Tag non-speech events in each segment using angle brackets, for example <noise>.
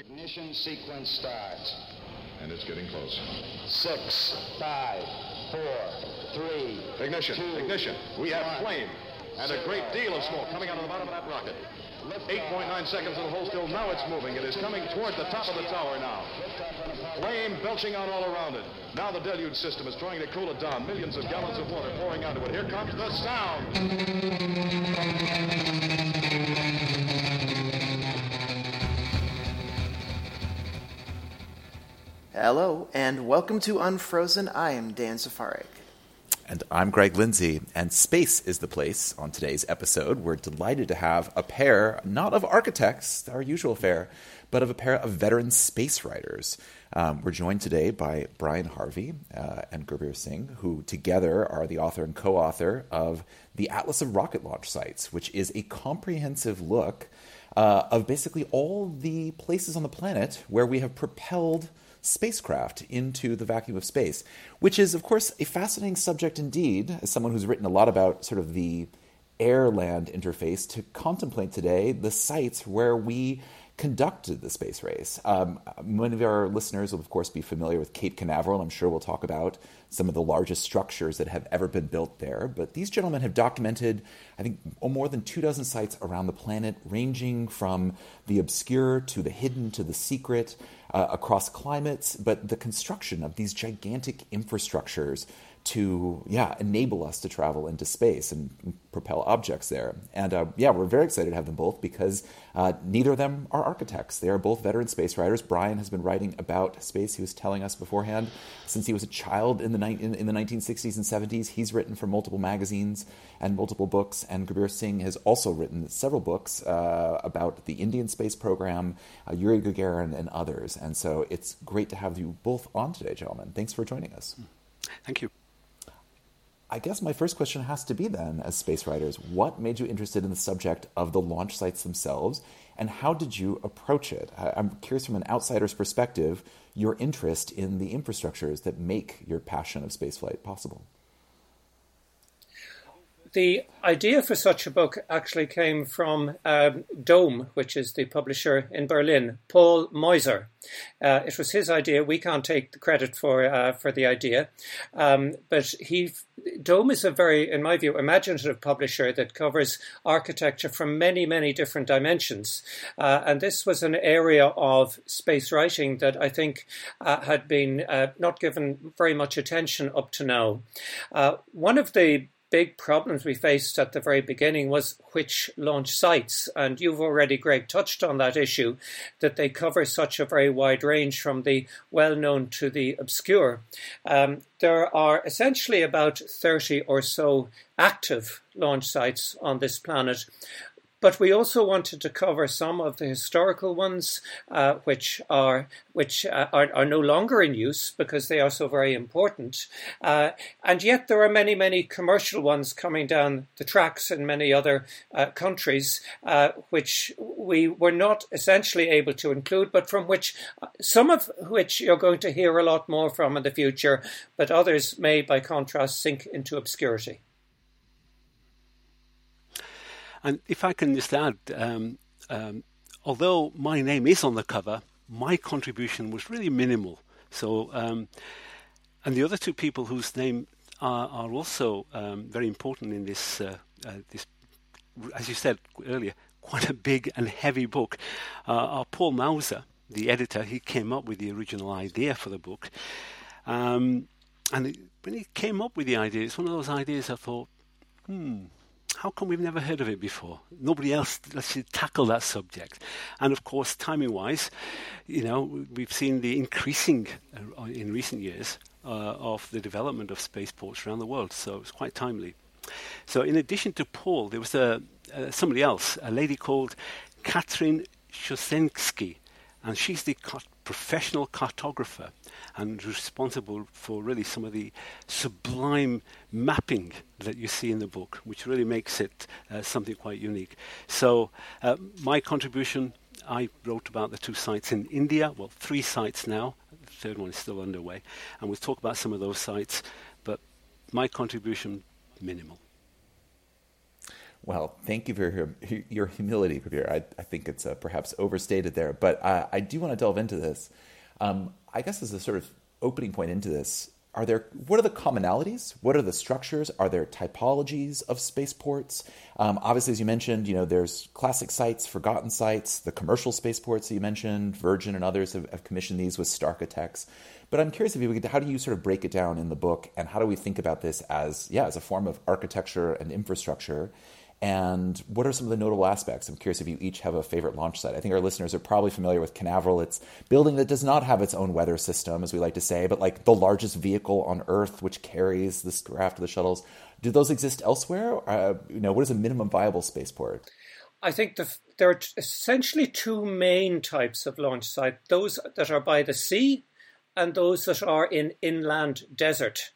Ignition sequence starts. And it's getting close. Six, five, four, three. Ignition, two, ignition. We have flame and a great deal of smoke coming out of the bottom of that rocket. 8.9 seconds in the hold still. Now it's moving. It is coming toward the top of the tower now. Flame belching out all around it. Now the deluge system is trying to cool it down. Millions of gallons of water pouring onto it. Here comes the sound. Hello, and welcome to Unfrozen. I am Dan Safarik. And I'm Greg Lindsay, and space is the place on today's episode. We're delighted to have a pair, not of architects, our usual fare, but of a pair of veteran space writers. Um, we're joined today by Brian Harvey uh, and Gurbir Singh, who together are the author and co author of The Atlas of Rocket Launch Sites, which is a comprehensive look uh, of basically all the places on the planet where we have propelled spacecraft into the vacuum of space, which is, of course, a fascinating subject indeed, as someone who's written a lot about sort of the air land interface, to contemplate today the sites where we conducted the space race. Um, many of our listeners will, of course, be familiar with Cape Canaveral. I'm sure we'll talk about some of the largest structures that have ever been built there. But these gentlemen have documented, I think, more than two dozen sites around the planet, ranging from the obscure to the hidden to the secret, uh, across climates. But the construction of these gigantic infrastructures to yeah enable us to travel into space and propel objects there. And uh, yeah we're very excited to have them both because uh, neither of them are architects. They are both veteran space writers. Brian has been writing about space. He was telling us beforehand since he was a child in the, ni- in, in the 1960s and 70s he's written for multiple magazines and multiple books and Gurbir Singh has also written several books uh, about the Indian space program uh, Yuri Gagarin and others and so it's great to have you both on today gentlemen thanks for joining us Thank you. I guess my first question has to be then, as space writers, what made you interested in the subject of the launch sites themselves, and how did you approach it? I'm curious from an outsider's perspective, your interest in the infrastructures that make your passion of spaceflight possible. The idea for such a book actually came from um, Dome, which is the publisher in Berlin, Paul Meuser. Uh, it was his idea. We can't take the credit for uh, for the idea, um, but he Dome is a very, in my view, imaginative publisher that covers architecture from many, many different dimensions. Uh, and this was an area of space writing that I think uh, had been uh, not given very much attention up to now. Uh, one of the big problems we faced at the very beginning was which launch sites. And you've already, Greg, touched on that issue that they cover such a very wide range from the well known to the obscure. Um, there are essentially about 30 or so active launch sites on this planet. But we also wanted to cover some of the historical ones, uh, which are which uh, are, are no longer in use because they are so very important. Uh, and yet there are many, many commercial ones coming down the tracks in many other uh, countries, uh, which we were not essentially able to include, but from which uh, some of which you're going to hear a lot more from in the future, but others may, by contrast, sink into obscurity. And if I can just add, um, um, although my name is on the cover, my contribution was really minimal. So, um, and the other two people whose name are, are also um, very important in this, uh, uh, this, as you said earlier, quite a big and heavy book, uh, are Paul Meuser, the editor. He came up with the original idea for the book. Um, and it, when he came up with the idea, it's one of those ideas I thought, hmm, how come we've never heard of it before? Nobody else actually tackle that subject. And of course, timing wise, you know, we've seen the increasing uh, in recent years uh, of the development of spaceports around the world. So it's quite timely. So, in addition to Paul, there was a, uh, somebody else, a lady called Katrin Shosensky, and she's the professional cartographer and responsible for really some of the sublime mapping that you see in the book, which really makes it uh, something quite unique. So, uh, my contribution I wrote about the two sites in India, well, three sites now, the third one is still underway, and we'll talk about some of those sites, but my contribution minimal. Well, thank you for your, your humility, Gurbir. I, I think it's uh, perhaps overstated there, but uh, I do want to delve into this. Um, I guess as a sort of opening point into this, are there what are the commonalities? What are the structures? Are there typologies of spaceports? Um, obviously as you mentioned you know there's classic sites forgotten sites the commercial spaceports that you mentioned virgin and others have, have commissioned these with stark but i'm curious if you could how do you sort of break it down in the book and how do we think about this as yeah as a form of architecture and infrastructure and what are some of the notable aspects? I'm curious if you each have a favorite launch site. I think our listeners are probably familiar with Canaveral. It's building that does not have its own weather system, as we like to say, but like the largest vehicle on Earth, which carries this craft of the shuttles. Do those exist elsewhere? Uh, you know, what is a minimum viable spaceport? I think the, there are essentially two main types of launch site: those that are by the sea, and those that are in inland desert.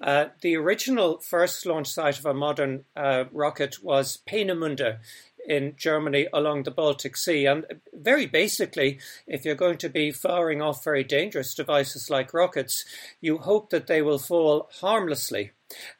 Uh, the original first launch site of a modern uh, rocket was Peenemünde in Germany along the Baltic Sea. And very basically, if you're going to be firing off very dangerous devices like rockets, you hope that they will fall harmlessly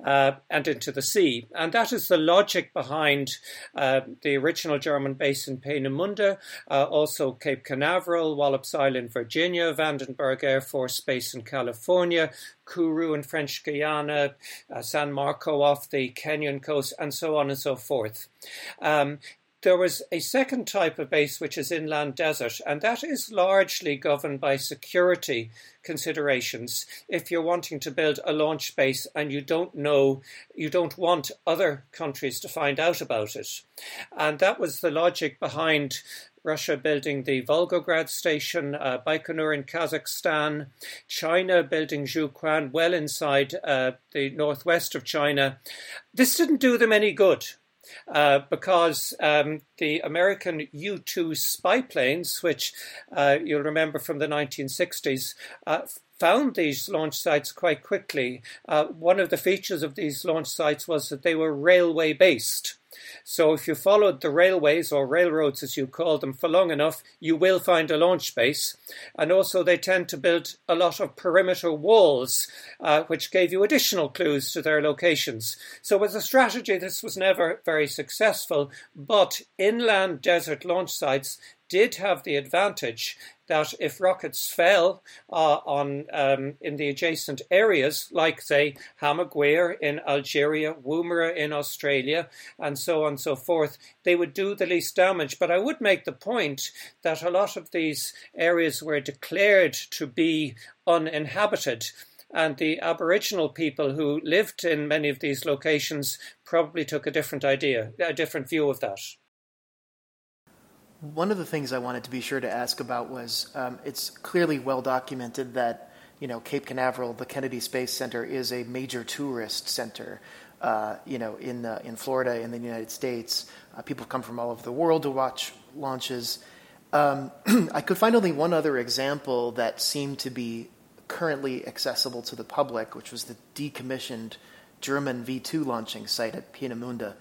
uh, and into the sea. And that is the logic behind uh, the original German base in Peenemünde, uh, also Cape Canaveral, Wallops Island, Virginia, Vandenberg Air Force Base in California, Kourou in French Guiana, uh, San Marco off the Kenyan coast, and so on and so forth. Um, there was a second type of base, which is inland desert, and that is largely governed by security considerations. If you're wanting to build a launch base and you don't know, you don't want other countries to find out about it. And that was the logic behind Russia building the Volgograd station, uh, Baikonur in Kazakhstan, China building Jiuquan well inside uh, the northwest of China. This didn't do them any good. Uh, because um, the American U 2 spy planes, which uh, you'll remember from the 1960s, uh, found these launch sites quite quickly. Uh, one of the features of these launch sites was that they were railway based. So if you followed the railways or railroads as you call them for long enough, you will find a launch base. And also they tend to build a lot of perimeter walls, uh, which gave you additional clues to their locations. So as a strategy, this was never very successful, but inland desert launch sites did have the advantage that if rockets fell uh, on um, in the adjacent areas, like say Hammaguir in Algeria, Woomera in Australia, and so on and so forth, they would do the least damage. But I would make the point that a lot of these areas were declared to be uninhabited. And the Aboriginal people who lived in many of these locations probably took a different idea, a different view of that. One of the things I wanted to be sure to ask about was um, it's clearly well documented that you know Cape Canaveral, the Kennedy Space Center, is a major tourist center. Uh, you know, in in Florida, in the United States, uh, people come from all over the world to watch launches. Um, <clears throat> I could find only one other example that seemed to be currently accessible to the public, which was the decommissioned German V 2 launching site at Peenemünde.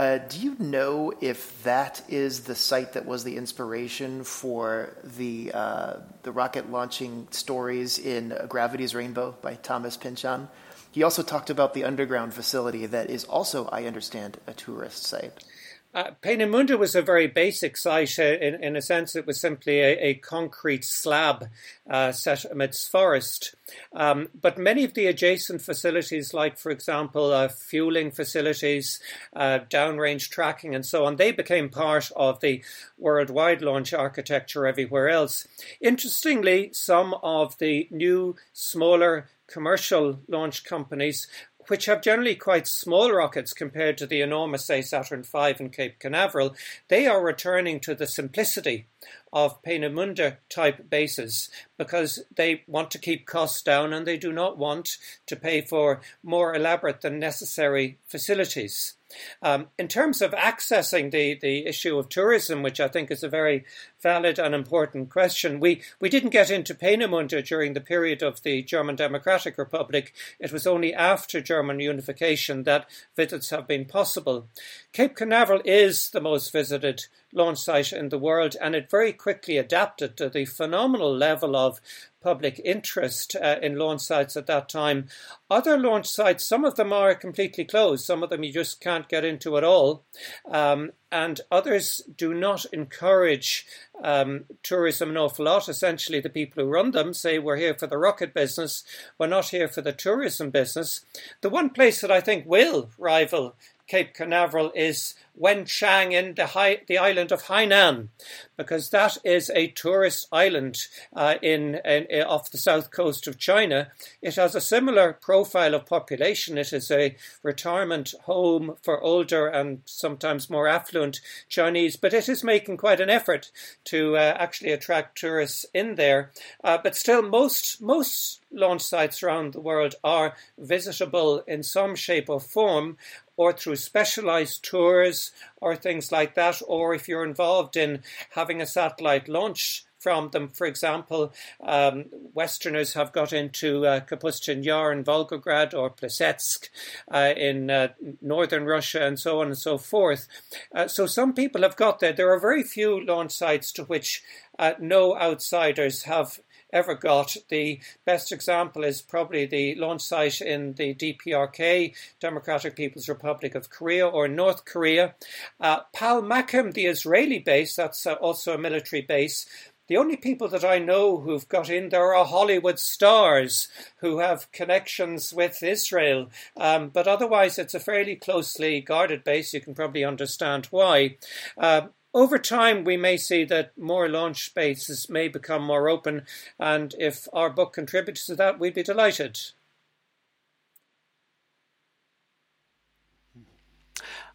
Uh, do you know if that is the site that was the inspiration for the uh, the rocket launching stories in Gravity's Rainbow by Thomas Pynchon? He also talked about the underground facility that is also, I understand, a tourist site. Uh, Peenemünde was a very basic site. Uh, in, in a sense, it was simply a, a concrete slab uh, set amidst forest. Um, but many of the adjacent facilities, like, for example, uh, fueling facilities, uh, downrange tracking, and so on, they became part of the worldwide launch architecture everywhere else. Interestingly, some of the new, smaller commercial launch companies which have generally quite small rockets compared to the enormous, say, Saturn V and Cape Canaveral, they are returning to the simplicity of Peenemünde type bases because they want to keep costs down and they do not want to pay for more elaborate than necessary facilities. Um, in terms of accessing the, the issue of tourism, which I think is a very valid and important question, we, we didn't get into Peenemünde during the period of the German Democratic Republic. It was only after German unification that visits have been possible. Cape Canaveral is the most visited launch site in the world, and it very quickly adapted to the phenomenal level of public interest uh, in launch sites at that time. Other launch sites, some of them are completely closed, some of them you just can't get into at all, um, and others do not encourage um, tourism an awful lot. Essentially, the people who run them say we're here for the rocket business, we're not here for the tourism business. The one place that I think will rival Cape Canaveral is Wenchang in the, the island of Hainan, because that is a tourist island uh, in, in, in, off the south coast of China. It has a similar profile of population. It is a retirement home for older and sometimes more affluent Chinese, but it is making quite an effort to uh, actually attract tourists in there. Uh, but still, most most launch sites around the world are visitable in some shape or form or through specialized tours or things like that, or if you're involved in having a satellite launch from them. For example, um, Westerners have got into uh, Kapustin Yar in Volgograd or Plesetsk uh, in uh, northern Russia and so on and so forth. Uh, so some people have got there. There are very few launch sites to which uh, no outsiders have ever got. The best example is probably the launch site in the DPRK, Democratic People's Republic of Korea, or North Korea. Uh, Palmachim, the Israeli base, that's uh, also a military base. The only people that I know who've got in there are Hollywood stars who have connections with Israel. Um, but otherwise, it's a fairly closely guarded base. You can probably understand why. Uh, over time, we may see that more launch spaces may become more open, and if our book contributes to that, we'd be delighted.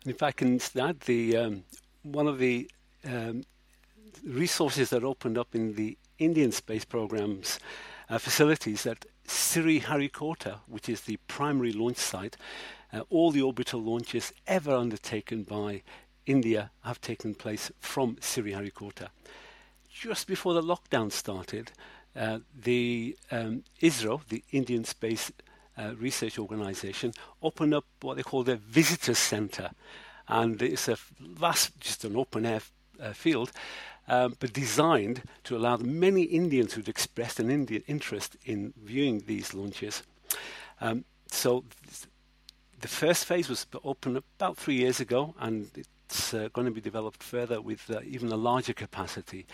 If I can add, the um, one of the um, resources that opened up in the Indian space programs uh, facilities at Sriharikota, which is the primary launch site, uh, all the orbital launches ever undertaken by India have taken place from Sriharikota. Just before the lockdown started, uh, the um, ISRO, the Indian Space uh, Research Organization, opened up what they call their visitor center. And it's a vast, just an open air uh, field, um, but designed to allow many Indians who'd expressed an Indian interest in viewing these launches. Um, so the first phase was opened about three years ago, and it it's uh, going to be developed further with uh, even a larger capacity.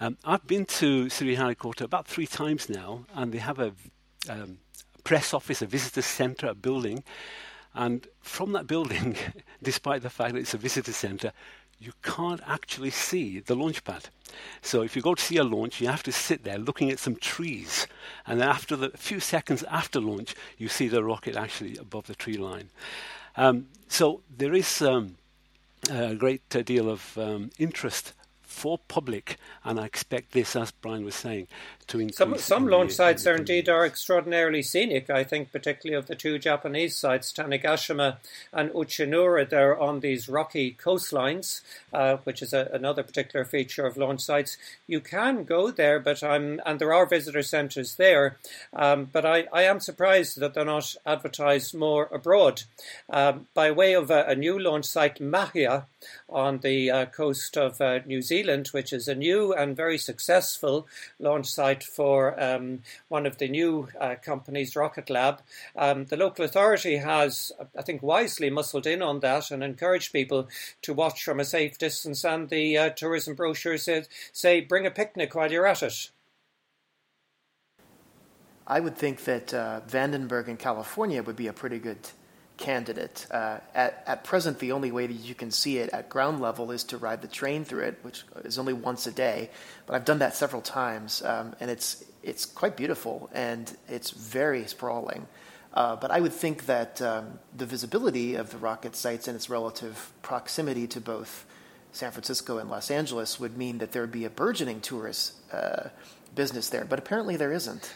Um, I've been to Sriharikota about three times now, and they have a um, press office, a visitor centre, a building. And from that building, <laughs> despite the fact that it's a visitor centre, you can't actually see the launch pad. So if you go to see a launch, you have to sit there looking at some trees. And then after the few seconds after launch, you see the rocket actually above the tree line. Um, so there is um, a great deal of um, interest for public, and I expect this, as Brian was saying, to increase. Some, some launch sites are indeed are extraordinarily scenic. I think particularly of the two Japanese sites, Tanegashima and Uchinoura. They're on these rocky coastlines, uh, which is a, another particular feature of launch sites. You can go there, but I'm and there are visitor centres there. Um, but I, I am surprised that they're not advertised more abroad. Um, by way of a, a, new launch site, Mahia, on the uh, coast of uh, New Zealand, which is a new and very successful launch site for um, one of the new uh, companies, Rocket Lab. Um, the local authority has, I think, wisely muscled in on that and encouraged people to watch from a safe distance. And the uh, tourism brochure says, say, bring a picnic while you're at it. I would think that uh, Vandenberg in California would be a pretty good candidate. Uh, at, at present, the only way that you can see it at ground level is to ride the train through it, which is only once a day. But I've done that several times, um, and it's it's quite beautiful and it's very sprawling. Uh, but I would think that um, the visibility of the rocket sites and its relative proximity to both San Francisco and Los Angeles would mean that there would be a burgeoning tourist uh, business there. But apparently, there isn't.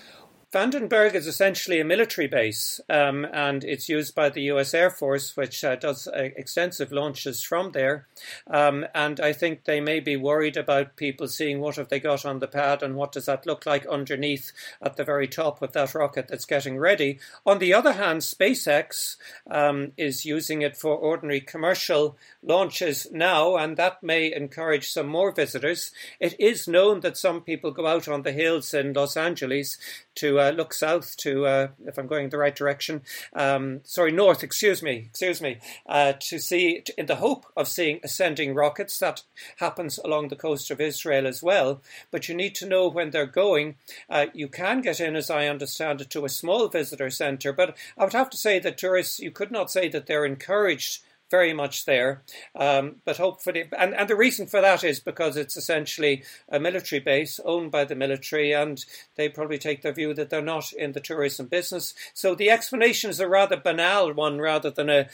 Vandenberg is essentially a military base, um, and it's used by the U.S. Air Force, which uh, does uh, extensive launches from there. Um, and I think they may be worried about people seeing what have they got on the pad and what does that look like underneath at the very top of that rocket that's getting ready. On the other hand, SpaceX um, is using it for ordinary commercial launches now, and that may encourage some more visitors. It is known that some people go out on the hills in Los Angeles to uh, look south to, uh, if I'm going the right direction, um, sorry, north, excuse me, excuse me, uh, to see, in the hope of seeing ascending rockets. That happens along the coast of Israel as well. But you need to know when they're going. Uh, you can get in, as I understand it, to a small visitor centre. But I would have to say that tourists, you could not say that they're encouraged very much there. Um, but hopefully, and, and the reason for that is because it's essentially a military base owned by the military, and they probably take the view that they're not in the tourism business. So the explanation is a rather banal one rather than a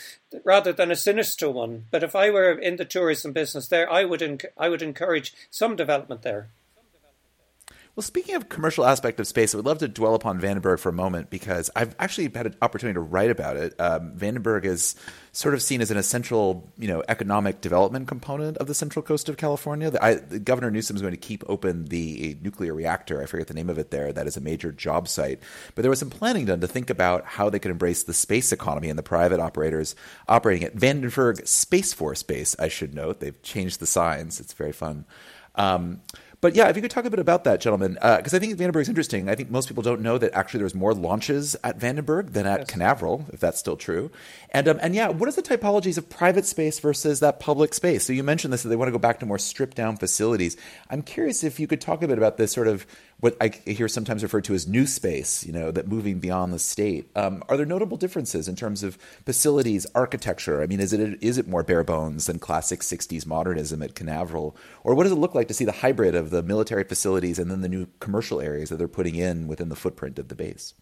rather than a sinister one. But if I were in the tourism business there, I would enc- I would encourage some development there. Well, speaking of commercial aspect of space, I would love to dwell upon Vandenberg for a moment because I've actually had an opportunity to write about it. Um, Vandenberg is sort of seen as an essential, you know, economic development component of the central coast of California. The, I, the Governor Newsom is going to keep open the nuclear reactor. I forget the name of it there. That is a major job site. But there was some planning done to think about how they could embrace the space economy and the private operators operating it. Vandenberg Space Force Base, I should note. They've changed the signs. It's very fun. Um, but yeah, if you could talk a bit about that, gentlemen, because uh, I think Vandenberg is interesting. I think most people don't know that actually there's more launches at Vandenberg than at yes. Canaveral, if that's still true. And um, and yeah, what is the typologies of private space versus that public space? So you mentioned this that they want to go back to more stripped down facilities. I'm curious if you could talk a bit about this sort of what I hear sometimes referred to as new space, you know, that moving beyond the state. Um, are there notable differences in terms of facilities, architecture? I mean, is it is it more bare bones than classic '60s modernism at Canaveral, or what does it look like to see the hybrid of the military facilities and then the new commercial areas that they're putting in within the footprint of the base?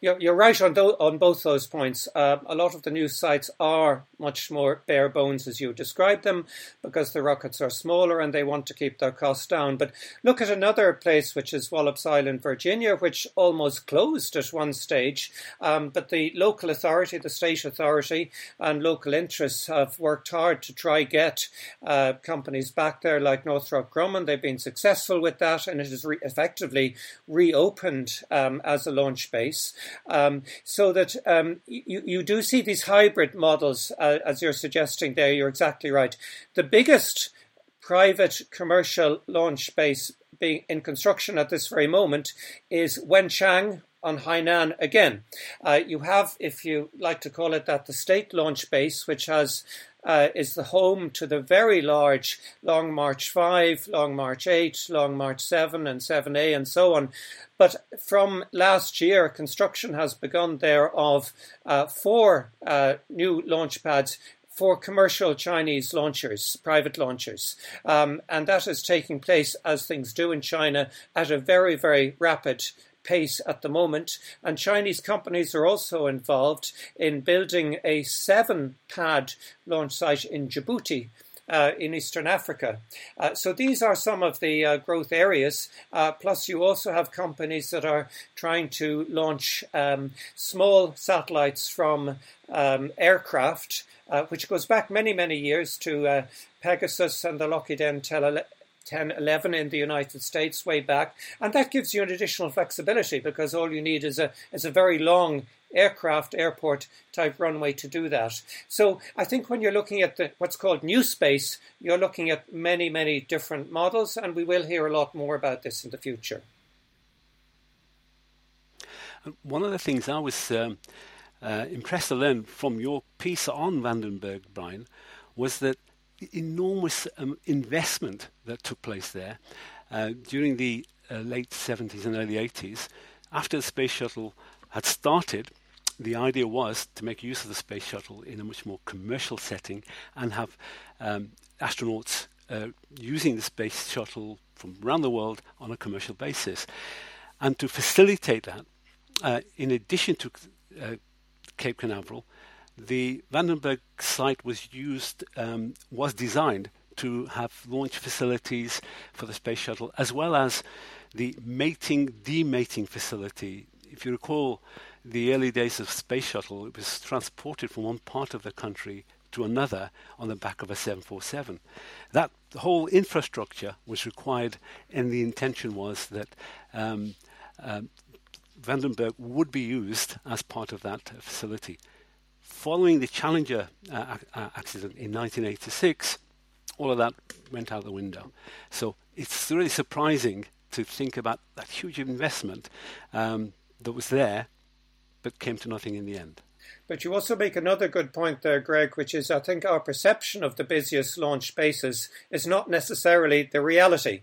You're, you're right on, on both those points. Uh, a lot of the new sites are much more bare bones as you described them because the rockets are smaller and they want to keep their costs down. But look at another place, which is Wallops Island, Virginia, which almost closed at one stage. Um, but the local authority, the state authority, and local interests have worked hard to try get uh, companies back there like Northrop Grumman. They've been successful with that, and it is re- effectively reopened um, as a launch base. Um, so that um, you, you do see these hybrid models, uh, as you're suggesting there. You're exactly right. The biggest private commercial launch base being in construction at this very moment is Wenchang on Hainan again. Uh, you have, if you like to call it that, the state launch base, which has uh, is the home to the very large Long March 5, Long March 8, Long March 7, and 7A, and so on. But from last year, construction has begun there of uh, four uh, new launch pads for commercial Chinese launchers, private launchers. Um, and that is taking place, as things do in China, at a very, very rapid pace at the moment. And Chinese companies are also involved in building a seven pad launch site in Djibouti. Uh, in Eastern Africa. Uh, so these are some of the uh, growth areas. Uh, plus, you also have companies that are trying to launch um, small satellites from um, aircraft, uh, which goes back many, many years to uh, Pegasus and the Lockheed Intel 10, 11 in the United States way back. And that gives you an additional flexibility because all you need is a, is a very long aircraft airport type runway to do that. So I think when you're looking at the, what's called new space, you're looking at many, many different models, and we will hear a lot more about this in the future. One of the things I was um, uh, impressed to learn from your piece on Vandenberg, Brian, was that enormous um, investment that took place there uh, during the uh, late 70s and early 80s. After the space shuttle had started, the idea was to make use of the space shuttle in a much more commercial setting and have um, astronauts uh, using the space shuttle from around the world on a commercial basis. And to facilitate that, uh, in addition to uh, Cape Canaveral, the Vandenberg site was used, um, was designed to have launch facilities for the space shuttle, as well as the mating demating facility. If you recall, the early days of space shuttle, it was transported from one part of the country to another on the back of a 747. That whole infrastructure was required, and the intention was that um, um, Vandenberg would be used as part of that facility. Following the Challenger uh, accident in 1986, all of that went out the window. So it's really surprising to think about that huge investment um, that was there, but came to nothing in the end. But you also make another good point there, Greg, which is I think our perception of the busiest launch spaces is not necessarily the reality,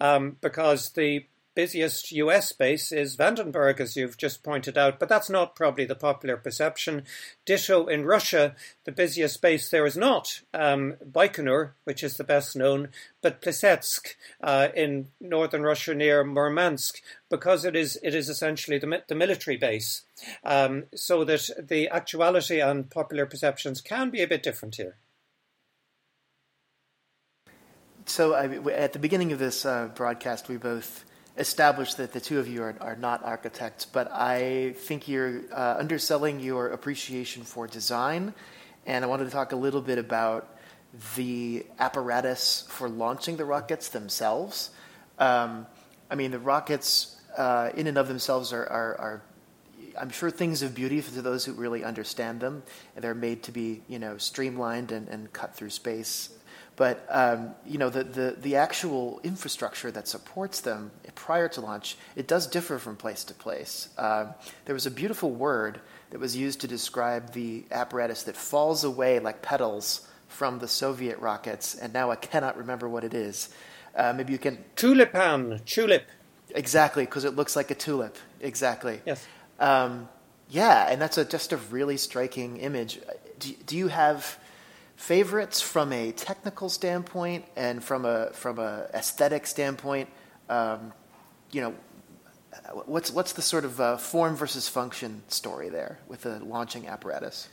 um, because the busiest US base is Vandenberg, as you've just pointed out, but that's not probably the popular perception. Ditto in Russia, the busiest base there is not um, Baikonur, which is the best known, but Plesetsk uh, in northern Russia near Murmansk, because it is it is essentially the, the military base. Um, so that the actuality and popular perceptions can be a bit different here. So I, at the beginning of this uh, broadcast, we both established that the two of you are, are not architects, but I think you're uh, underselling your appreciation for design. And I wanted to talk a little bit about the apparatus for launching the rockets themselves. Um, I mean, the rockets uh, in and of themselves are, are, are, I'm sure, things of beauty to those who really understand them. And they're made to be, you know, streamlined and, and cut through space but um, you know the, the, the actual infrastructure that supports them prior to launch it does differ from place to place. Uh, there was a beautiful word that was used to describe the apparatus that falls away like petals from the Soviet rockets, and now I cannot remember what it is. Uh, maybe you can tulipan tulip. Exactly, because it looks like a tulip. Exactly. Yes. Um, yeah, and that's a, just a really striking image. Do, do you have favorites from a technical standpoint and from a from a aesthetic standpoint. Um, you know, what's what's the sort of uh, form versus function story there with the launching apparatus?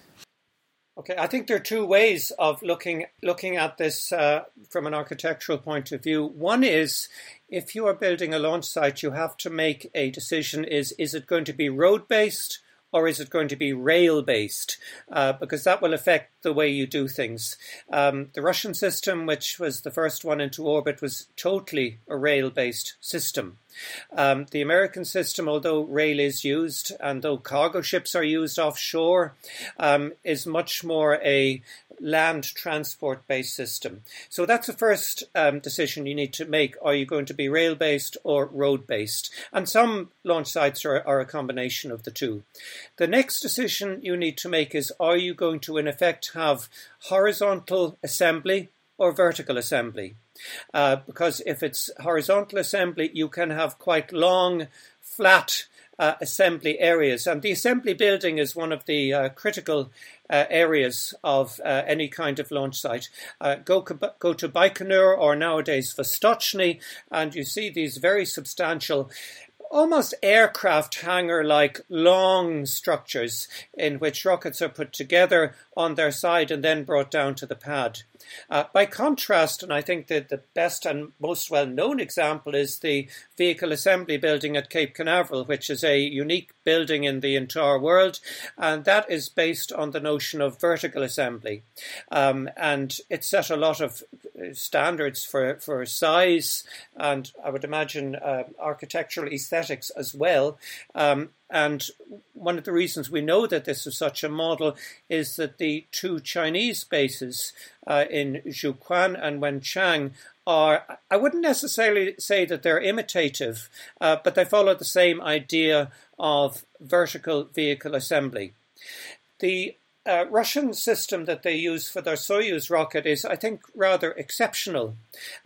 Okay, I think there are two ways of looking looking at this uh, from an architectural point of view. One is if you are building a launch site, you have to make a decision: is is it going to be road based or is it going to be rail based? Uh, because that will affect the way you do things. Um, the Russian system, which was the first one into orbit, was totally a rail based system. Um, the American system, although rail is used and though cargo ships are used offshore, um, is much more a land transport based system. So that's the first um, decision you need to make. Are you going to be rail based or road based? And some launch sites are, are a combination of the two. The next decision you need to make is are you going to, in effect, have horizontal assembly or vertical assembly? Uh, because if it's horizontal assembly, you can have quite long, flat uh, assembly areas. And the assembly building is one of the uh, critical uh, areas of uh, any kind of launch site. Uh, go, go to Baikonur or nowadays Vostochny, and you see these very substantial almost aircraft hangar like long structures in which rockets are put together on their side and then brought down to the pad. Uh, by contrast, and I think that the best and most well known example is the Vehicle Assembly Building at Cape Canaveral, which is a unique building in the entire world, and that is based on the notion of vertical assembly. Um, and it set a lot of standards for, for size and I would imagine uh, architectural aesthetics as well. Um, and one of the reasons we know that this is such a model is that the two Chinese bases uh, in Jiuquan and Wenchang are, I wouldn't necessarily say that they're imitative, uh, but they follow the same idea of vertical vehicle assembly. The uh, Russian system that they use for their Soyuz rocket is, I think, rather exceptional.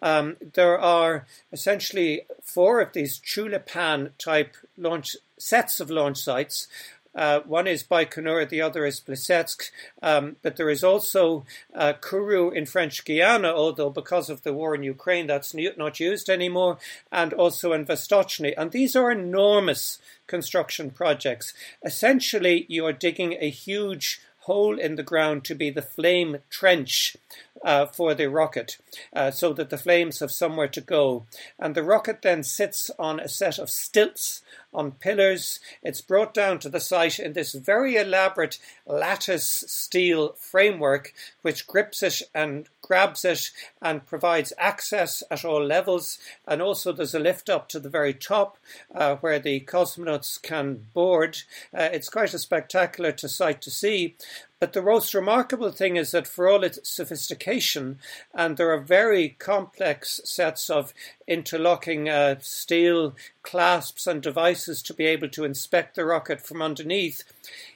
Um, there are essentially four of these Tulipan type launch sets of launch sites. Uh, one is Baikonur, the other is Plesetsk, um, but there is also uh, Kourou in French Guiana, although because of the war in Ukraine that's not used anymore, and also in Vostochny. And these are enormous construction projects. Essentially, you are digging a huge hole in the ground to be the flame trench uh, for the rocket uh, so that the flames have somewhere to go. And the rocket then sits on a set of stilts on pillars. It's brought down to the site in this very elaborate lattice steel framework, which grips it and grabs it and provides access at all levels. And also, there's a lift up to the very top uh, where the cosmonauts can board. Uh, it's quite a spectacular to sight to see. But the most remarkable thing is that for all its sophistication, and there are very complex sets of interlocking uh, steel clasps and devices to be able to inspect the rocket from underneath,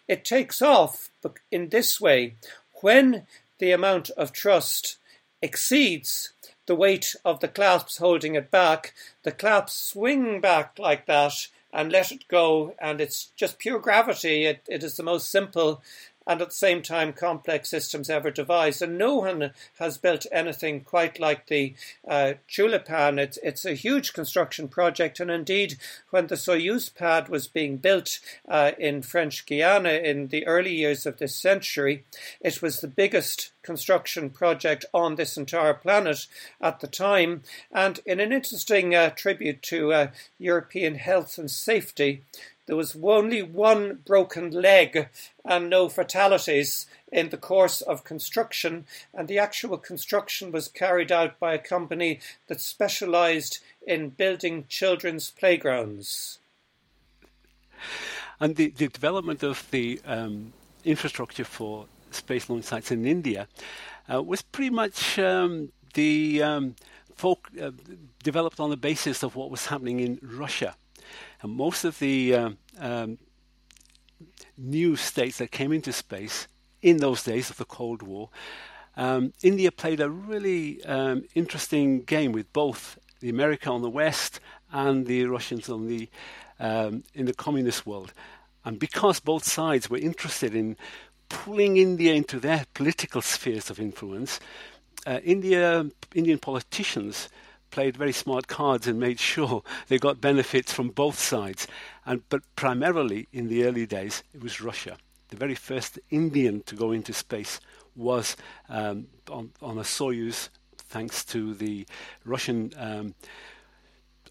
it takes off in this way. When the amount of thrust exceeds the weight of the clasps holding it back, the clasps swing back like that and let it go, and it's just pure gravity. It, it is the most simple and at the same time complex systems ever devised. And no one has built anything quite like the uh, Tulipan. It's, it's a huge construction project, and indeed, when the Soyuz pad was being built uh, in French Guiana in the early years of this century, it was the biggest construction project on this entire planet at the time. And in an interesting uh, tribute to uh, European health and safety, there was only one broken leg and no fatalities in the course of construction, and the actual construction was carried out by a company that specialized in building children's playgrounds. And the, the development of the um, infrastructure for space launch sites in India uh, was pretty much um, the um, folk uh, developed on the basis of what was happening in Russia. And most of the um, new states that came into space in those days of the Cold War, um, India played a really um, interesting game with both the America on the west and the Russians on the um, in the communist world. And because both sides were interested in pulling India into their political spheres of influence, uh, India Indian politicians played very smart cards and made sure <laughs> they got benefits from both sides. And, but primarily in the early days, it was Russia. The very first Indian to go into space was um, on, on, a Soyuz, thanks to the Russian um,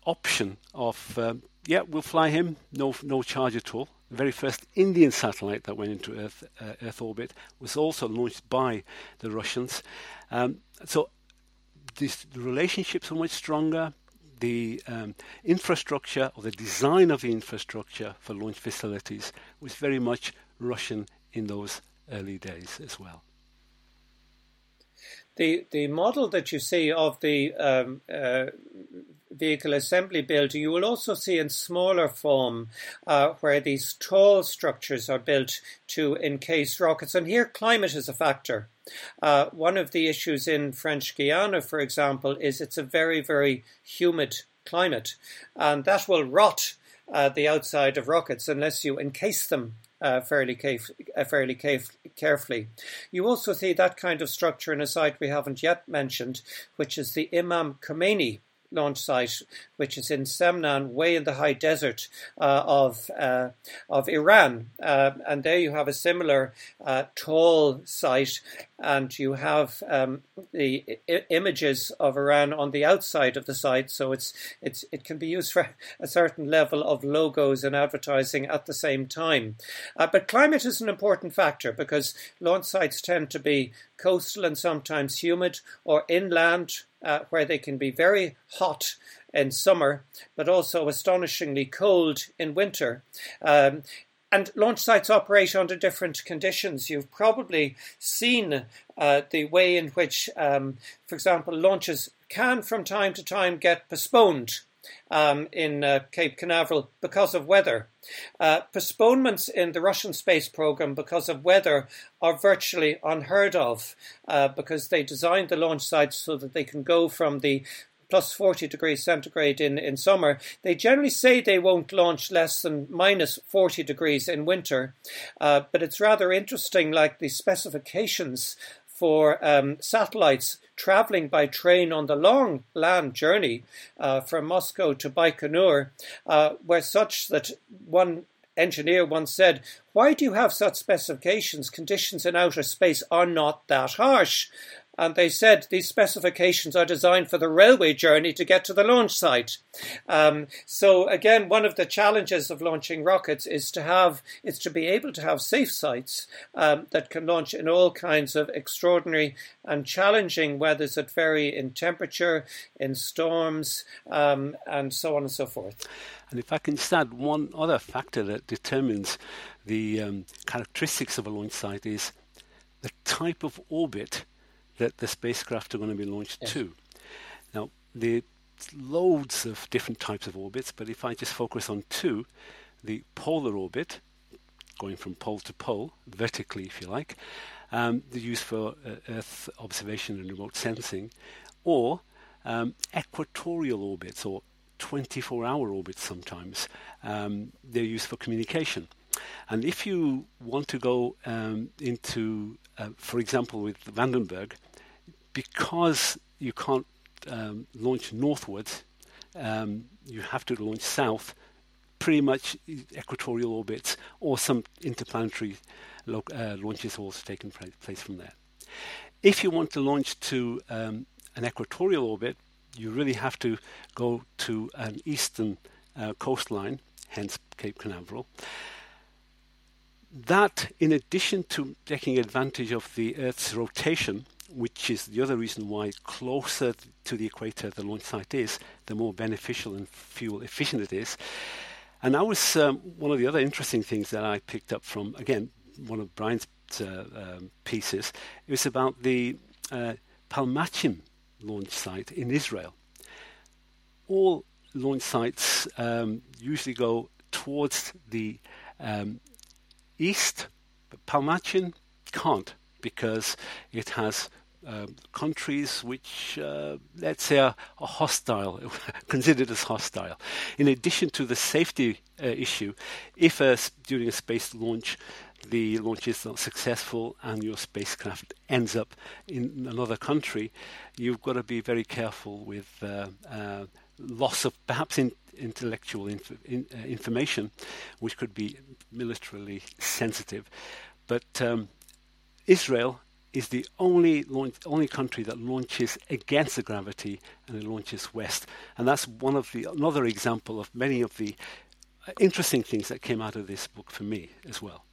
option of, um, yeah, we'll fly him, no, no charge at all. The very first Indian satellite that went into Earth, uh, Earth orbit was also launched by the Russians. Um, so this, the relationships are much stronger. The um, infrastructure or the design of the infrastructure for launch facilities was very much Russian in those early days as well. The the model that you see of the um, uh, vehicle assembly build, you will also see in smaller form uh, where these tall structures are built to encase rockets. And here, climate is a factor. Uh, one of the issues in French Guiana, for example, is it's a very, very humid climate, and that will rot uh, the outside of rockets unless you encase them uh, fairly, uh, fairly carefully. You also see that kind of structure in a site we haven't yet mentioned, which is the Imam Khomeini launch site, which is in Semnan, way in the high desert uh, of uh, of Iran. Uh, and there you have a similar uh, tall site, and you have um, the I- images of Iran on the outside of the site. So it's it's it can be used for a certain level of logos and advertising at the same time. Uh, but climate is an important factor because launch sites tend to be coastal and sometimes humid, or inland uh, where they can be very hot in summer, but also astonishingly cold in winter. Um, and launch sites operate under different conditions. You've probably seen uh, the way in which, um, for example, launches can from time to time get postponed um, in uh, Cape Canaveral because of weather. Uh, postponements in the Russian space program because of weather are virtually unheard of uh, because they designed the launch sites so that they can go from the plus 40 degrees centigrade in, in summer. They generally say they won't launch less than minus 40 degrees in winter, uh, but it's rather interesting, like the specifications for um, satellites traveling by train on the long land journey uh, from Moscow to Baikonur uh, were such that one engineer once said, Why do you have such specifications? Conditions in outer space are not that harsh and they said these specifications are designed for the railway journey to get to the launch site. Um, so again, one of the challenges of launching rockets is to have is to be able to have safe sites um, that can launch in all kinds of extraordinary and challenging weathers that vary in temperature, in storms, um, and so on and so forth. And if I can just add one other factor that determines the um, characteristics of a launch site is the type of orbit that the spacecraft are going to be launched to. Now, there's loads of different types of orbits, but if I just focus on two, the polar orbit, going from pole to pole, vertically if you like, um, they're used for uh, Earth observation and remote sensing, or um, equatorial orbits, or 24 hour orbits sometimes. Um, they're used for communication. And if you want to go um, into, uh, for example, with Vandenberg, because you can't um, launch northwards, um, you have to launch south, pretty much equatorial orbits or some interplanetary lo- uh, launches also taking place from there. If you want to launch to um, an equatorial orbit, you really have to go to an eastern uh, coastline, hence Cape Canaveral. That, in addition to taking advantage of the Earth's rotation, which is the other reason why closer to the equator the launch site is, the more beneficial and fuel efficient it is. And that was um, one of the other interesting things that I picked up from, again, one of Brian's uh, um, pieces. It was about the uh, Palmachim launch site in Israel. All launch sites um, usually go towards the um, east, but Palmachim can't because it has uh, countries which, uh, let's say, are, are, hostile, <laughs> considered as hostile. In addition to the safety uh, issue, if during a space launch the launch is not successful and your spacecraft ends up in another country, you've got to be very careful with uh, uh, loss of perhaps in, intellectual inf- in, information, which could be militarily sensitive. But um, Israel is the only launch, only country that launches against the gravity and it launches west. And that's one of the another example of many of the uh, interesting things that came out of this book for me as well.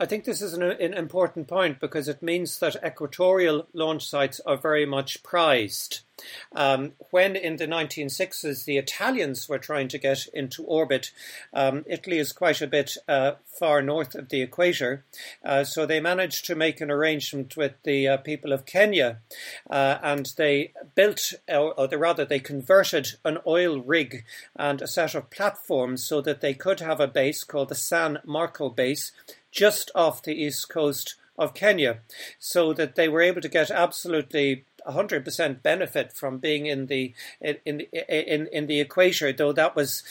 I think this is an, an, important point because it means that equatorial launch sites are very much prized. Um, when in the 1960s the Italians were trying to get into orbit, um, Italy is quite a bit uh, far north of the equator, uh, so they managed to make an arrangement with the uh, people of Kenya, uh, and they built, or, or rather, they converted an oil rig and a set of platforms so that they could have a base called the San Marco base just off the east coast of Kenya, so that they were able to get absolutely 100% benefit from being in the in in in, in the equator, though that was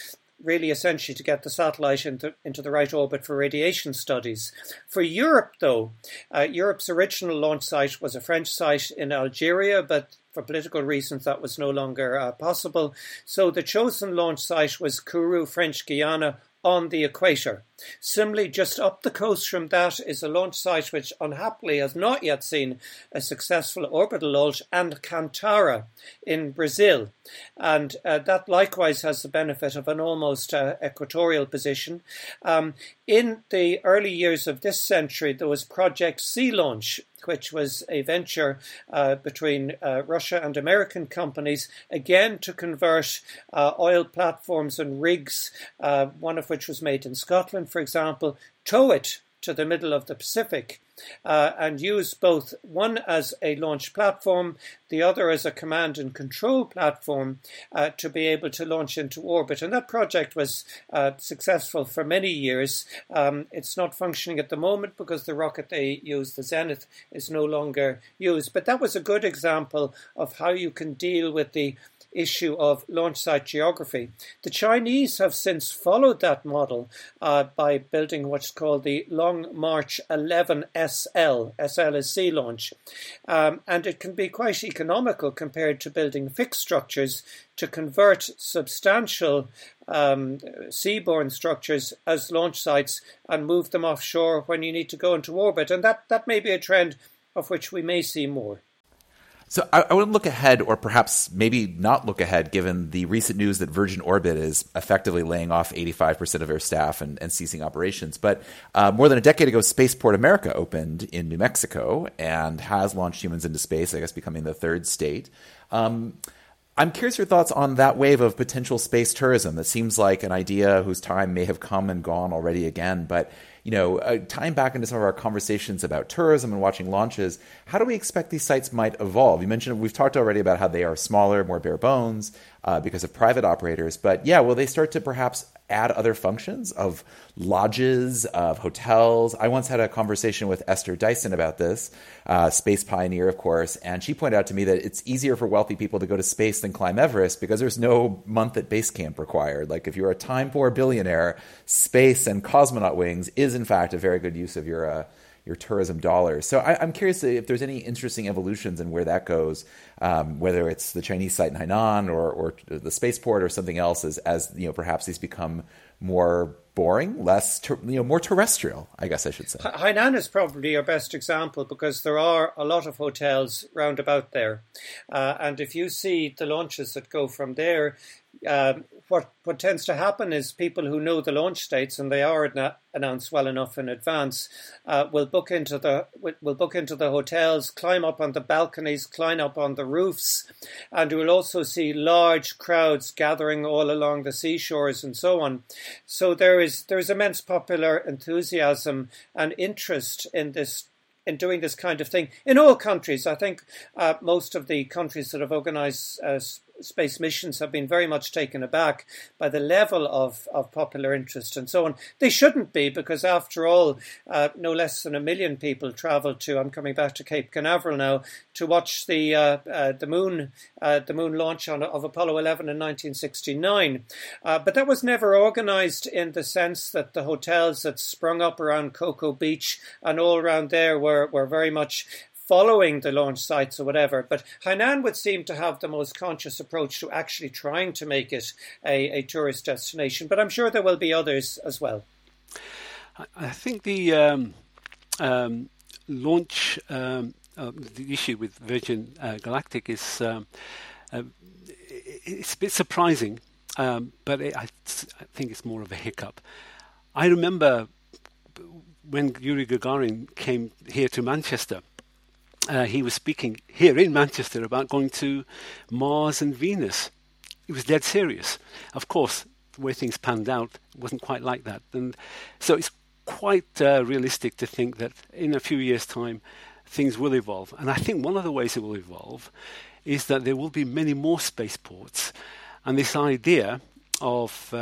really essentially to get the satellite into, into the right orbit for radiation studies. For Europe, though, uh, Europe's original launch site was a French site in Algeria, but for political reasons that was no longer uh, possible. So the chosen launch site was Kourou, French Guiana, on the equator. Similarly, just up the coast from that is a launch site which unhappily has not yet seen a successful orbital launch, Alcantara in Brazil. And uh, that likewise has the benefit of an almost uh, equatorial position. Um, in the early years of this century, there was Project Sea Launch, which was a venture uh, between uh, Russia and American companies, again to convert uh, oil platforms and rigs, uh, one of which was made in Scotland, for example, tow it to the middle of the Pacific uh, and use both one as a launch platform, the other as a command and control platform uh, to be able to launch into orbit. And that project was uh, successful for many years. Um, it's not functioning at the moment because the rocket they used, the Zenith, is no longer used. But that was a good example of how you can deal with the issue of launch site geography. The Chinese have since followed that model uh, by building what's called the Long March 11 SL. SL is sea launch. Um, and it can be quite economical compared to building fixed structures to convert substantial um, seaborne structures as launch sites and move them offshore when you need to go into orbit. And that, that may be a trend of which we may see more. So I, I would look ahead, or perhaps maybe not look ahead, given the recent news that Virgin Orbit is effectively laying off 85% of their staff and, and ceasing operations. But uh, more than a decade ago, Spaceport America opened in New Mexico and has launched humans into space, I guess becoming the third state. Um, I'm curious your thoughts on that wave of potential space tourism. That seems like an idea whose time may have come and gone already again. But you know, uh, tying back into some of our conversations about tourism and watching launches, how do we expect these sites might evolve? You mentioned we've talked already about how they are smaller, more bare bones uh, because of private operators. But yeah, will they start to perhaps add other functions of lodges, of hotels. I once had a conversation with Esther Dyson about this, uh, space pioneer, of course, and she pointed out to me that it's easier for wealthy people to go to space than climb Everest because there's no month at base camp required. Like if you're a time poor billionaire, space and cosmonaut wings is in fact a very good use of your. Uh, your tourism dollars. So I, am curious if there's any interesting evolutions in where that goes, um, whether it's the Chinese site in Hainan or, or the spaceport or something else, as, as you know, perhaps these become more boring, less ter- you know, more terrestrial. I guess I should say. Hainan is probably your best example because there are a lot of hotels round about there, uh, and if you see the launches that go from there, um, what what tends to happen is people who know the launch dates and they are announced well enough in advance uh, will book into the will book into the hotels, climb up on the balconies, climb up on the roofs, and you will also see large crowds gathering all along the seashores and so on. So there is there is immense popular enthusiasm and interest in this in doing this kind of thing in all countries. I think uh, most of the countries that have organised uh, space missions have been very much taken aback by the level of, of popular interest and so on. They shouldn't be because, after all, uh, no less than a million people travelled to. I'm coming back to Cape Canaveral now to watch the uh, uh, the moon uh, the moon launch on, of Apollo 11 in 1969. Uh, but that was never organised in the sense that the hotels that sprung up around Cocoa Beach and all around there were were very much following the launch sites or whatever. But Hainan would seem to have the most conscious approach to actually trying to make it a, a tourist destination. But I'm sure there will be others as well. I think the um, um, launch, um, uh, the issue with Virgin uh, Galactic is um, uh, it's a bit surprising, um, but it, I, I think it's more of a hiccup. I remember when Yuri Gagarin came here to Manchester uh, he was speaking here in Manchester about going to Mars and Venus. He was dead serious. Of course, the way things panned out wasn't quite like that. And so it's quite uh, realistic to think that in a few years' time, things will evolve. And I think one of the ways it will evolve is that there will be many more spaceports. And this idea of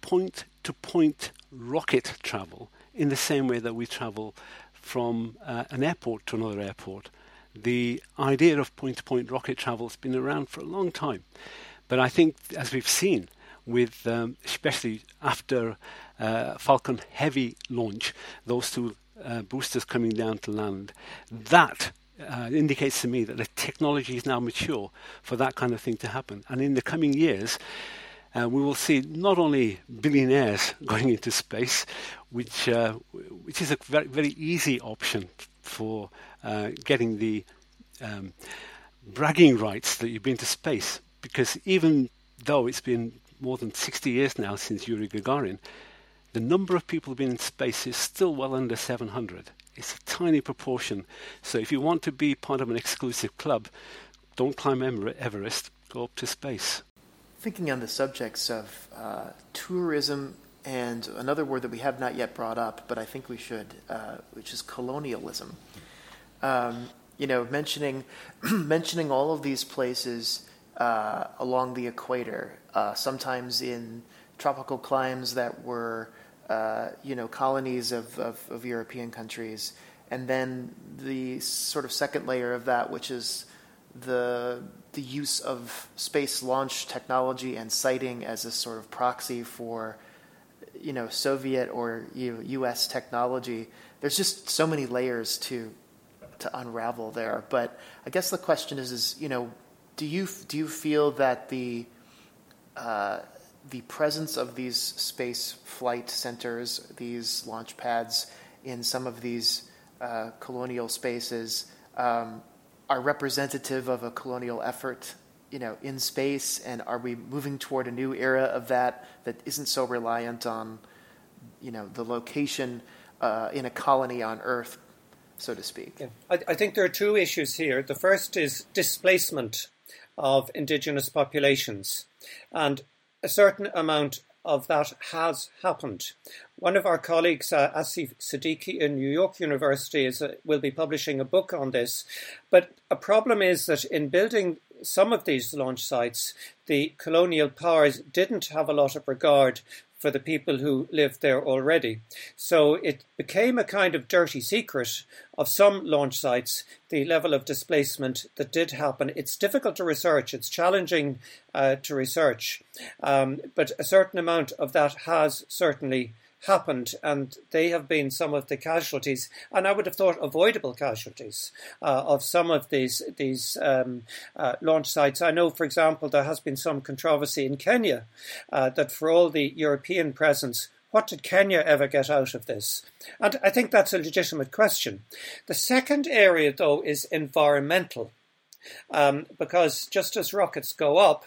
point to point rocket travel in the same way that we travel from uh, an airport to another airport. The idea of point to point rocket travel has been around for a long time. But I think, as we've seen, with um, especially after uh, Falcon Heavy launch, those two uh, boosters coming down to land, that uh, indicates to me that the technology is now mature for that kind of thing to happen. And in the coming years, uh, we will see not only billionaires <laughs> going into space, which uh, which is a very very easy option for uh, getting the um, bragging rights that you've been to space, because even though it's been more than 60 years now since Yuri Gagarin, the number of people who've been in space is still well under 700. It's a tiny proportion. So if you want to be part of an exclusive club, don't climb Everest, go up to space. Thinking on the subjects of uh, tourism and another word that we have not yet brought up, but I think we should, uh, which is colonialism. Um, you know, mentioning <clears throat> mentioning all of these places uh, along the equator, uh, sometimes in tropical climes that were, uh, you know, colonies of, of, of European countries, and then the sort of second layer of that, which is the the use of space launch technology and sighting as a sort of proxy for you know Soviet or U.S. technology. There's just so many layers to to unravel there. But I guess the question is, is you know, do you do you feel that the uh, the presence of these space flight centers, these launch pads in some of these uh, colonial spaces, um, are representative of a colonial effort, you know, in space, and are we moving toward a new era of that that isn't so reliant on, you know, the location uh, in a colony on Earth, so to speak? Yeah. I, I think there are two issues here. The first is displacement of indigenous populations, and a certain amount of that has happened. One of our colleagues, uh, Asif Siddiqi in New York University, is, uh, will be publishing a book on this. But a problem is that in building some of these launch sites, the colonial powers didn't have a lot of regard for the people who lived there already. So it became a kind of dirty secret of some launch sites, the level of displacement that did happen. It's difficult to research, it's challenging uh, to research, um, but a certain amount of that has certainly happened, and they have been some of the casualties, and I would have thought avoidable casualties uh, of some of these these um, uh, launch sites. I know, for example, there has been some controversy in Kenya uh, that for all the European presence. What did Kenya ever get out of this? And I think that's a legitimate question. The second area, though, is environmental. Um, because just as rockets go up,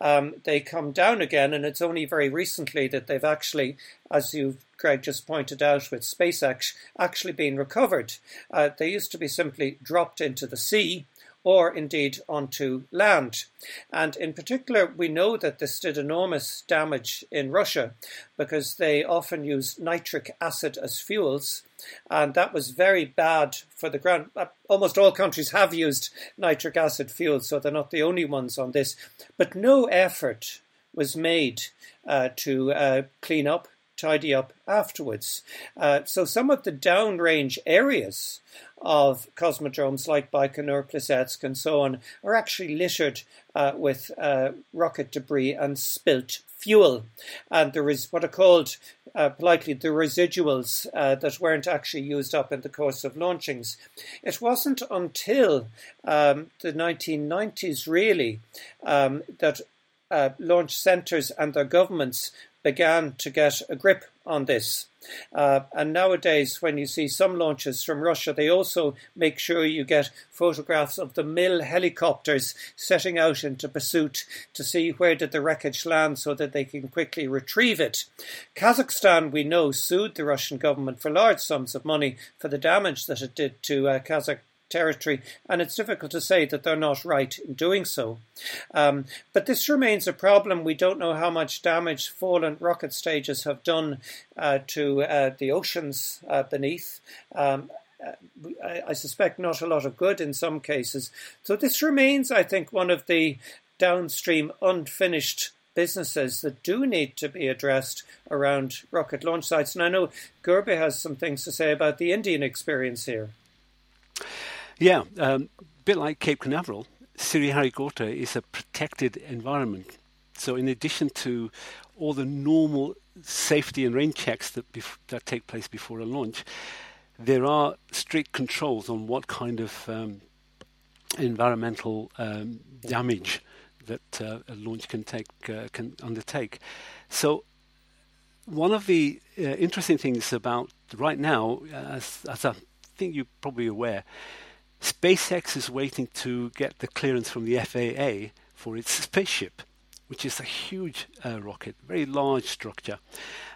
um, they come down again, and it's only very recently that they've actually, as you, Greg, just pointed out with SpaceX, actually been recovered. Uh, they used to be simply dropped into the sea or indeed onto land. And in particular, we know that this did enormous damage in Russia because they often use nitric acid as fuels. And that was very bad for the ground. Uh, almost all countries have used nitric acid fuels, so they're not the only ones on this. But no effort was made uh, to uh, clean up, tidy up afterwards. Uh, so some of the downrange areas of cosmodromes like Baikonur, Plesetsk, and so on are actually littered uh, with uh, rocket debris and spilt fuel. And there is what are called uh, politely the residuals uh, that weren't actually used up in the course of launchings. It wasn't until um, the 1990s, really, um, that uh, launch centres and their governments began to get a grip on this. Uh, and nowadays, when you see some launches from Russia, they also make sure you get photographs of the Mil helicopters setting out into pursuit to see where did the wreckage land so that they can quickly retrieve it. Kazakhstan, we know, sued the Russian government for large sums of money for the damage that it did to uh, territory, and it's difficult to say that they're not right in doing so. Um, but this remains a problem. We don't know how much damage fallen rocket stages have done uh, to uh, the oceans uh, beneath. Um, I, I, suspect not a lot of good in some cases. So this remains, I think, one of the downstream unfinished businesses that do need to be addressed around rocket launch sites. And I know Gurbir has some things to say about the Indian experience here. Yeah, um, a bit like Cape Canaveral, Sriharikota is a protected environment. So, in addition to all the normal safety and rain checks that bef- that take place before a launch, there are strict controls on what kind of um, environmental um, damage that uh, a launch can take uh, can undertake. So, one of the uh, interesting things about right now, as, as I think you're probably aware, SpaceX is waiting to get the clearance from the FAA for its spaceship, which is a huge uh, rocket, very large structure.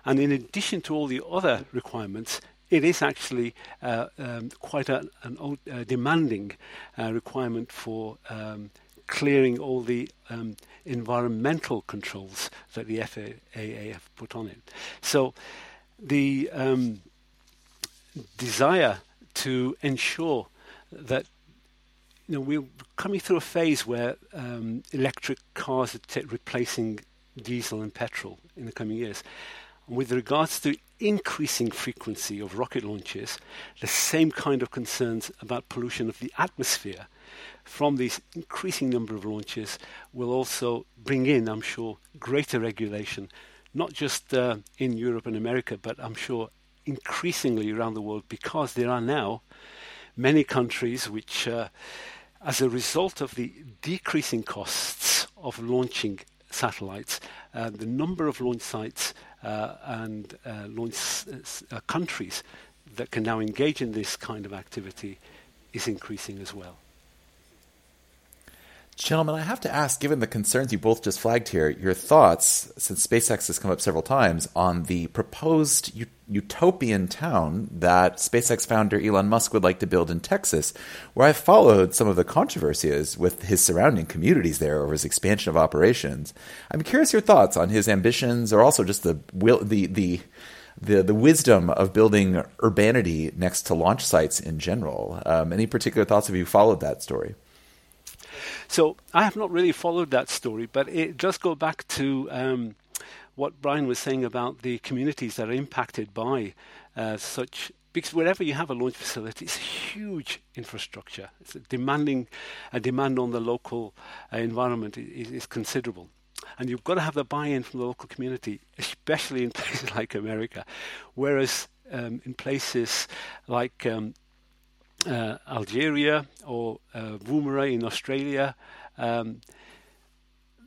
And in addition to all the other requirements, it is actually uh, um, quite a, an old, uh, demanding uh, requirement for um, clearing all the um, environmental controls that the FAA have put on it. So the um, desire to ensure that you know we're coming through a phase where um, electric cars are t- replacing diesel and petrol in the coming years. And with regards to increasing frequency of rocket launches, the same kind of concerns about pollution of the atmosphere from this increasing number of launches will also bring in, I'm sure, greater regulation, not just uh, in Europe and America, but I'm sure increasingly around the world because there are now many countries which, uh, as a result of the decreasing costs of launching satellites, uh, the number of launch sites uh, and uh, launch uh, countries that can now engage in this kind of activity is increasing as well. Gentlemen, I have to ask, given the concerns you both just flagged here, your thoughts, since SpaceX has come up several times, on the proposed utopian town that SpaceX founder Elon Musk would like to build in Texas, where I've followed some of the controversies with his surrounding communities there over his expansion of operations. I'm curious your thoughts on his ambitions, or also just the will, the the the the wisdom of building urbanity next to launch sites in general. Um, any particular thoughts? Have you followed that story? So I have not really followed that story, but it does go back to um, what Brian was saying about the communities that are impacted by uh, such. Because wherever you have a launch facility, it's a huge infrastructure. It's a demanding, a demand on the local uh, environment is, is considerable and you've got to have the buy-in from the local community, especially in <laughs> places like America. Whereas um, in places like um, uh, Algeria or uh, Woomera in Australia. Um,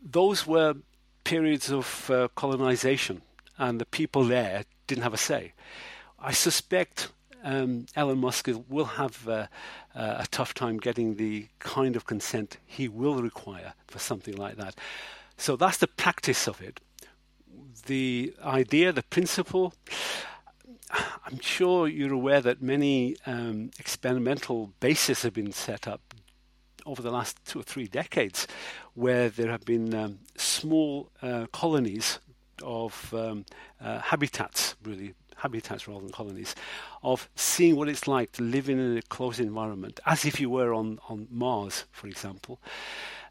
those were periods of uh, colonization, and the people there didn't have a say. I suspect um, Elon Musk will have uh, uh, a tough time getting the kind of consent he will require for something like that. So that's the practice of it. The idea, the principle, I'm sure you're aware that many um, experimental bases have been set up over the last two or three decades, where there have been um, small uh, colonies of um, uh, habitats, really habitats rather than colonies, of seeing what it's like to live in a closed environment, as if you were on, on Mars, for example.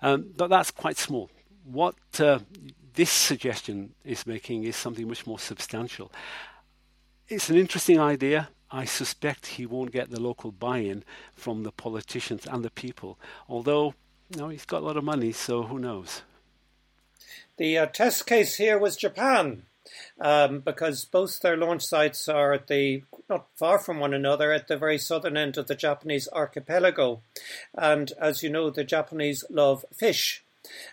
Um, but that's quite small. What uh, this suggestion is making is something much more substantial it's an interesting idea. I suspect he won't get the local buy-in from the politicians and the people. Although, you know, he's got a lot of money, so who knows? The uh, test case here was Japan, um, because both their launch sites are at the not far from one another at the very southern end of the Japanese archipelago, and as you know, the Japanese love fish.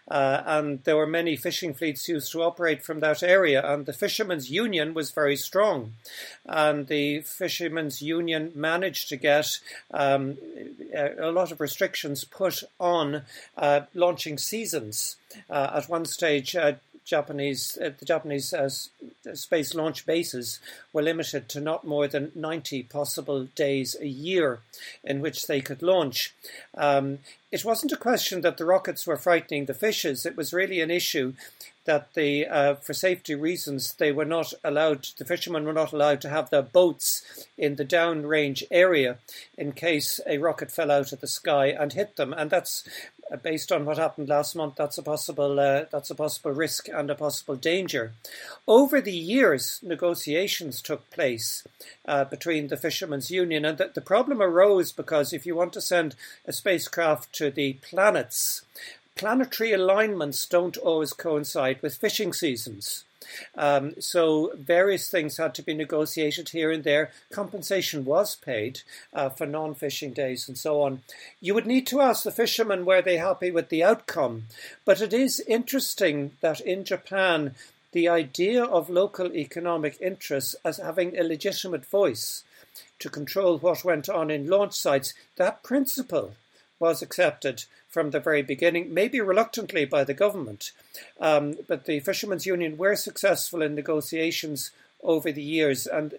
Uh, and there were many fishing fleets used to operate from that area, and the Fishermen's Union was very strong. And the Fishermen's Union managed to get um, a lot of restrictions put on uh, launching seasons. Uh, at one stage, uh, Japanese uh, the Japanese uh, space launch bases were limited to not more than 90 possible days a year in which they could launch. Um, it wasn't a question that the rockets were frightening the fishes. It was really an issue that the, uh, for safety reasons, they were not allowed, the fishermen were not allowed to have their boats in the downrange area in case a rocket fell out of the sky and hit them. And that's uh, based on what happened last month. That's a possible, uh, that's a possible risk and a possible danger. Over the years, negotiations took place uh, between the Fishermen's Union, and the, the problem arose because if you want to send a spacecraft to the planets, planetary alignments don't always coincide with fishing seasons. Um, so various things had to be negotiated here and there. Compensation was paid uh, for non-fishing days and so on. You would need to ask the fishermen were they happy with the outcome. But it is interesting that in Japan, the idea of local economic interests as having a legitimate voice to control what went on in launch sites, that principle was accepted from the very beginning, maybe reluctantly by the government. Um, but the Fishermen's Union were successful in negotiations over the years. And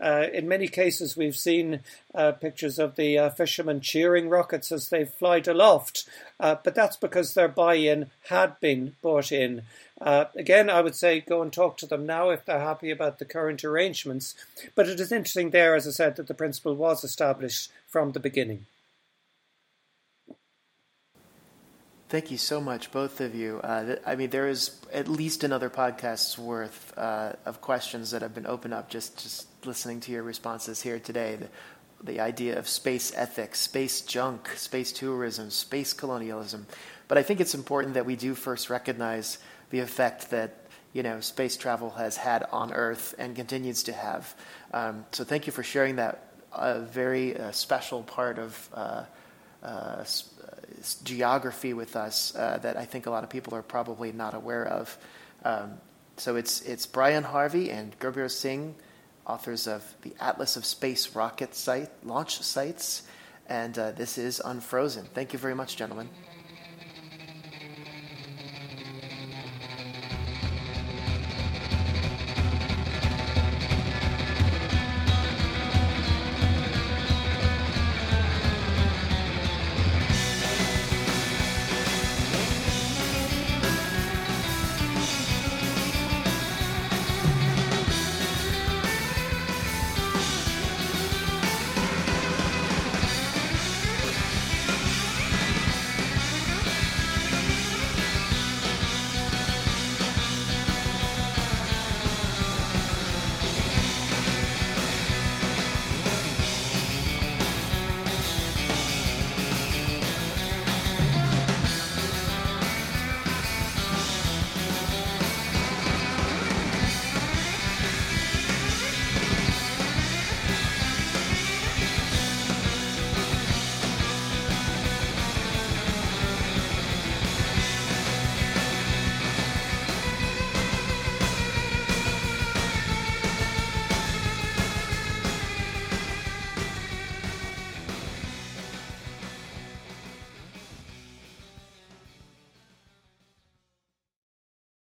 uh, in many cases, we've seen uh, pictures of the uh, fishermen cheering rockets as they fly aloft, uh, but that's because their buy in had been bought in. Uh, again, I would say go and talk to them now if they're happy about the current arrangements. But it is interesting there, as I said, that the principle was established from the beginning. Thank you so much, both of you. Uh, I mean, there is at least another podcast's worth uh, of questions that have been opened up just just listening to your responses here today. the idea of space ethics, space junk, space tourism, space colonialism. But I think it's important that we do first recognize the effect that you know space travel has had on Earth and continues to have. Um, so thank you for sharing that uh, very uh, special part of uh, uh geography with us uh, that I think a lot of people are probably not aware of. Um, so it's it's Brian Harvey and Gurbir Singh authors of the Atlas of Space Rocket Site Launch Sites, and uh, this is Unfrozen. Thank you very much, gentlemen.